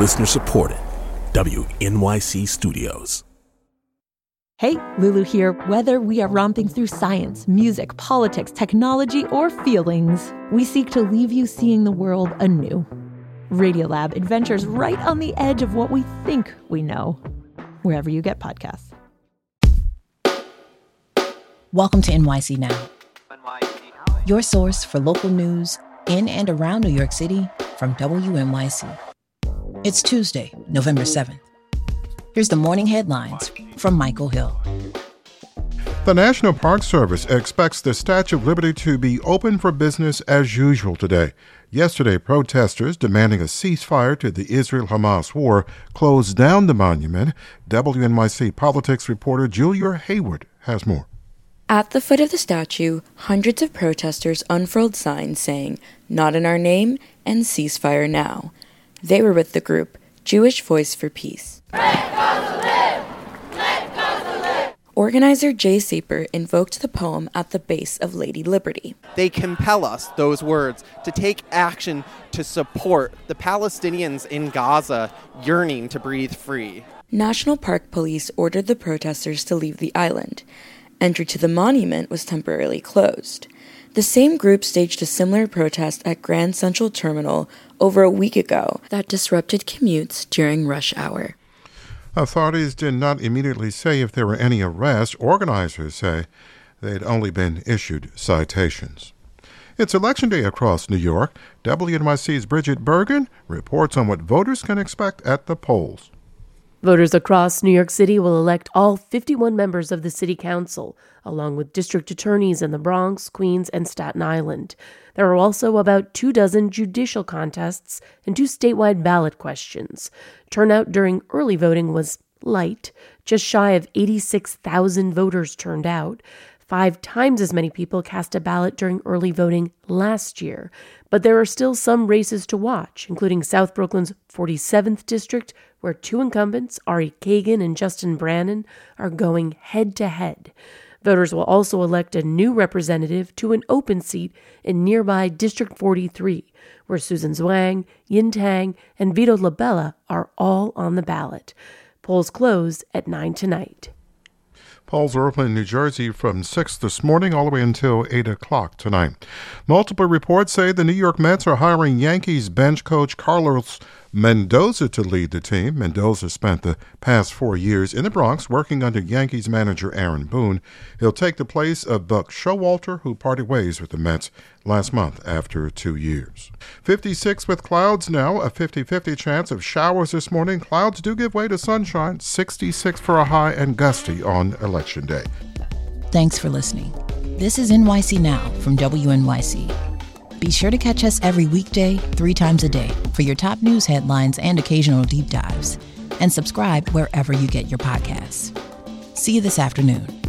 Listener supported. WNYC Studios. Hey, Lulu here. Whether we are romping through science, music, politics, technology, or feelings, we seek to leave you seeing the world anew. Radiolab adventures right on the edge of what we think we know, wherever you get podcasts. Welcome to NYC Now, your source for local news in and around New York City from WNYC. It's Tuesday, November 7th. Here's the morning headlines from Michael Hill. The National Park Service expects the Statue of Liberty to be open for business as usual today. Yesterday, protesters demanding a ceasefire to the Israel Hamas war closed down the monument. WNYC politics reporter Giulia Heyward has more. At the foot of the statue, hundreds of protesters unfurled signs saying, Not in our name and ceasefire now. They were with the group Jewish Voice for Peace. Organizer Jay Saper invoked the poem at the base of Lady Liberty. They compel us, those words, to take action to support the Palestinians in Gaza yearning to breathe free. National Park Police ordered the protesters to leave the island. Entry to the monument was temporarily closed. The same group staged a similar protest at Grand Central Terminal over a week ago that disrupted commutes during rush hour. Authorities did not immediately say if there were any arrests. Organizers say they'd only been issued citations. It's election day across New York. WNYC's Brigid Bergin reports on what voters can expect at the polls. Voters across New York City will elect all 51 members of the City Council, along with district attorneys in the Bronx, Queens, and Staten Island. There are also about two dozen judicial contests and two statewide ballot questions. Turnout during early voting was light. Just shy of 86,000 voters turned out. Five times as many people cast a ballot during early voting last year. But there are still some races to watch, including South Brooklyn's 47th district, where two incumbents, Ari Kagan and Justin Brannan, are going head to head. Voters will also elect a new representative to an open seat in nearby District 43, where Susan Zhuang, Ying Tan, and Vito LaBella are all on the ballot. Polls close at 9 tonight. Polls are New Jersey from 6 this morning all the way until 8 o'clock tonight. Multiple reports say the New York Mets are hiring Yankees bench coach Carlos Mendoza to lead the team. Mendoza spent the past four years in the Bronx working under Yankees manager Aaron Boone. He'll take the place of Buck Showalter, who parted ways with the Mets last month after two years. 56 with clouds now, a 50 50 chance of showers this morning. Clouds do give way to sunshine, 66 for a high and gusty on Election Day. Thanks for listening. This is NYC Now from WNYC. Be sure to catch us every weekday, three times a day, for your top news headlines and occasional deep dives. And subscribe wherever you get your podcasts. See you this afternoon.